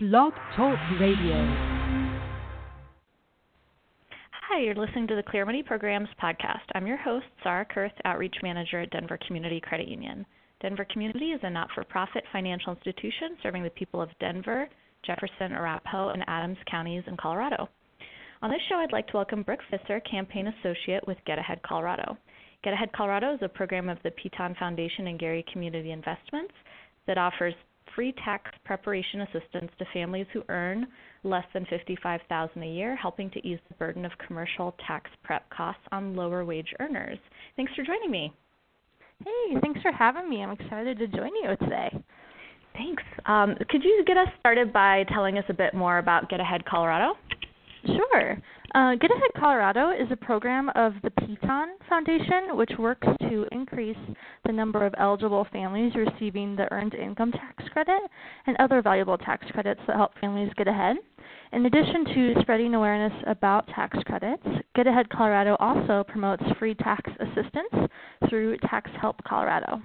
Blog Talk Radio. Hi, you're listening to the Clear Money Programs podcast. I'm your host, Sarah Kurth, Outreach Manager at Denver Community Credit Union. Denver Community is a not for profit financial institution serving the people of Denver, Jefferson, Arapahoe, and Adams counties in Colorado. On this show, I'd like to welcome Brooke Fisser, Campaign Associate with Get Ahead Colorado. Get Ahead Colorado is a program of the Piton Foundation and Gary Community Investments that offers free tax preparation assistance to families who earn less than 55000 a year, helping to ease the burden of commercial tax prep costs on lower wage earners. Thanks for joining me. Hey, thanks for having me. I'm excited to join you today. Thanks. Um, could you get us started by telling us a bit more about Get Ahead Colorado? Sure. Uh, Get Ahead Colorado is a program of the Piton Foundation, which works to increase the number of eligible families receiving the Earned Income Tax Credit and other valuable tax credits that help families get ahead. In addition to spreading awareness about tax credits, Get Ahead Colorado also promotes free tax assistance through Tax Help Colorado.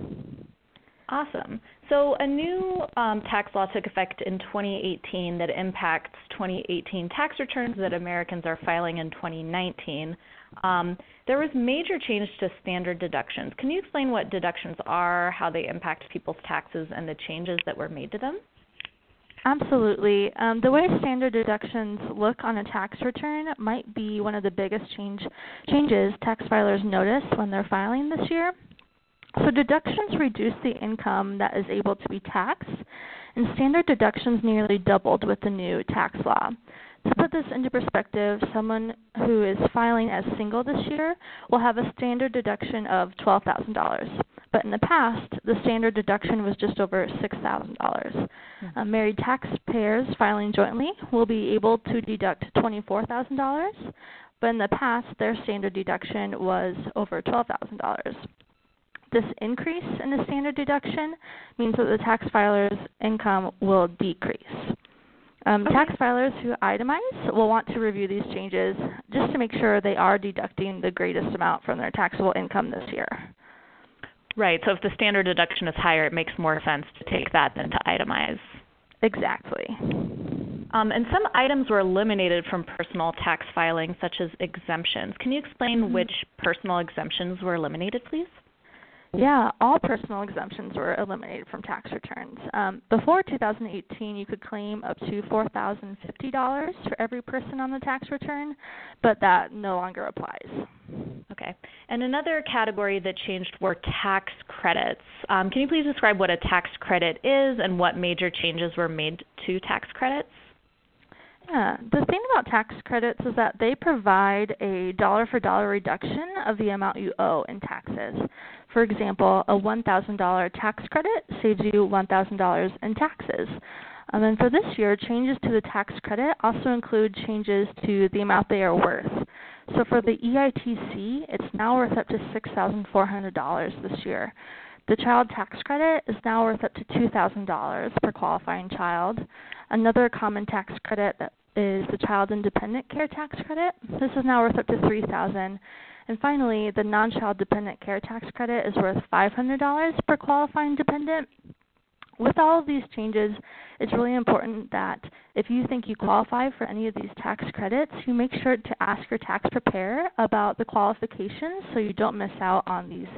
Awesome. So, a new um, tax law took effect in 2018 that impacts 2018 tax returns that Americans are filing in 2019. Um, there was major change to standard deductions. Can you explain what deductions are, how they impact people's taxes, and the changes that were made to them? Absolutely. Um, the way standard deductions look on a tax return might be one of the biggest change, changes tax filers notice when they're filing this year. So deductions reduce the income that is able to be taxed, and standard deductions nearly doubled with the new tax law. To put this into perspective, someone who is filing as single this year will have a standard deduction of $12,000. But in the past, the standard deduction was just over $6,000. Mm-hmm. Uh, married taxpayers filing jointly will be able to deduct $24,000, but in the past, their standard deduction was over $12,000. This increase in the standard deduction means that the tax filer's income will decrease. Um, okay. Tax filers who itemize will want to review these changes just to make sure they are deducting the greatest amount from their taxable income this year. Right. So if the standard deduction is higher, it makes more sense to take that than to itemize. Exactly. Um, and some items were eliminated from personal tax filing, such as exemptions. Can you explain mm-hmm. which personal exemptions were eliminated, please? Yeah, all personal exemptions were eliminated from tax returns. Um, before 2018, you could claim up to $4,050 for every person on the tax return, but that no longer applies. Okay. And another category that changed were tax credits. Um, can you please describe what a tax credit is and what major changes were made to tax credits? Yeah, the thing about tax credits is that they provide a dollar for dollar reduction of the amount you owe in taxes. For example, a $1,000 tax credit saves you $1,000 in taxes. Um, and for this year, changes to the tax credit also include changes to the amount they are worth. So for the EITC, it's now worth up to $6,400 this year. The child tax credit is now worth up to $2,000 per qualifying child. Another common tax credit is the child and dependent care tax credit. This is now worth up to 3000 and finally, the non-child dependent care tax credit is worth $500 per qualifying dependent. With all of these changes, it's really important that if you think you qualify for any of these tax credits, you make sure to ask your tax preparer about the qualifications so you don't miss out on these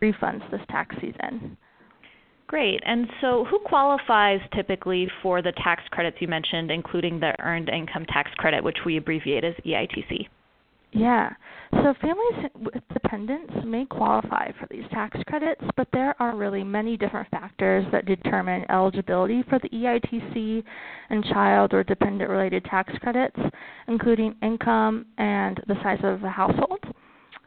refunds this tax season. Great. And so, who qualifies typically for the tax credits you mentioned, including the Earned Income Tax Credit, which we abbreviate as EITC? Yeah. So families with dependents may qualify for these tax credits, but there are really many different factors that determine eligibility for the EITC and child or dependent related tax credits, including income and the size of the household.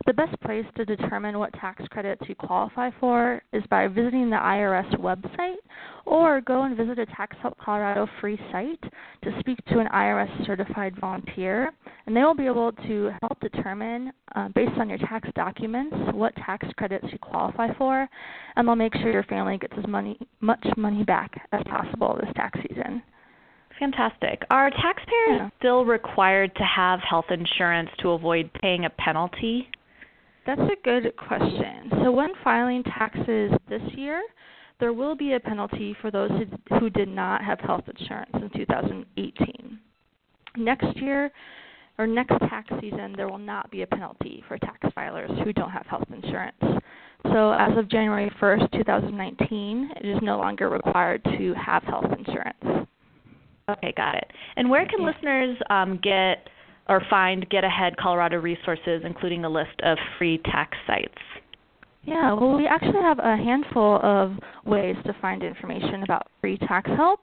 The best place to determine what tax credits you qualify for is by visiting the IRS website or go and visit a Tax Help Colorado free site to speak to an IRS certified volunteer, and they will be able to help determine, uh, based on your tax documents, what tax credits you qualify for, and they'll make sure your family gets as money, much money back as possible this tax season. Fantastic. Are taxpayers yeah. still required to have health insurance to avoid paying a penalty? That's a good question. So when filing taxes this year, there will be a penalty for those who, who did not have health insurance in 2018. Next year, or next tax season, there will not be a penalty for tax filers who don't have health insurance. So, as of January 1st, 2019, it is no longer required to have health insurance. Okay, got it. And where can listeners um, get or find Get Ahead Colorado resources, including a list of free tax sites? Yeah, well, we actually have a handful of ways to find information about free tax help.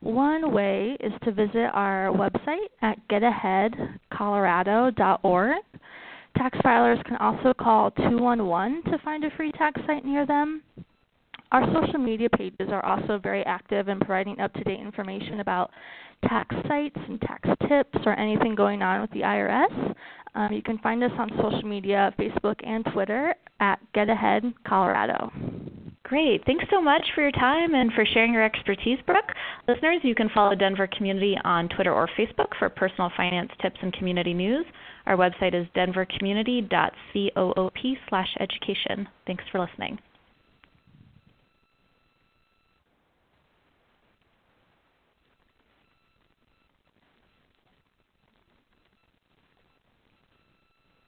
One way is to visit our website at getaheadcolorado.org. Tax filers can also call 211 to find a free tax site near them. Our social media pages are also very active in providing up to date information about tax sites and tax tips or anything going on with the IRS. Um, you can find us on social media, Facebook and Twitter at Get Ahead Colorado. Great. Thanks so much for your time and for sharing your expertise, Brooke. Listeners, you can follow Denver Community on Twitter or Facebook for personal finance tips and community news. Our website is denvercommunity.coop/education. Thanks for listening.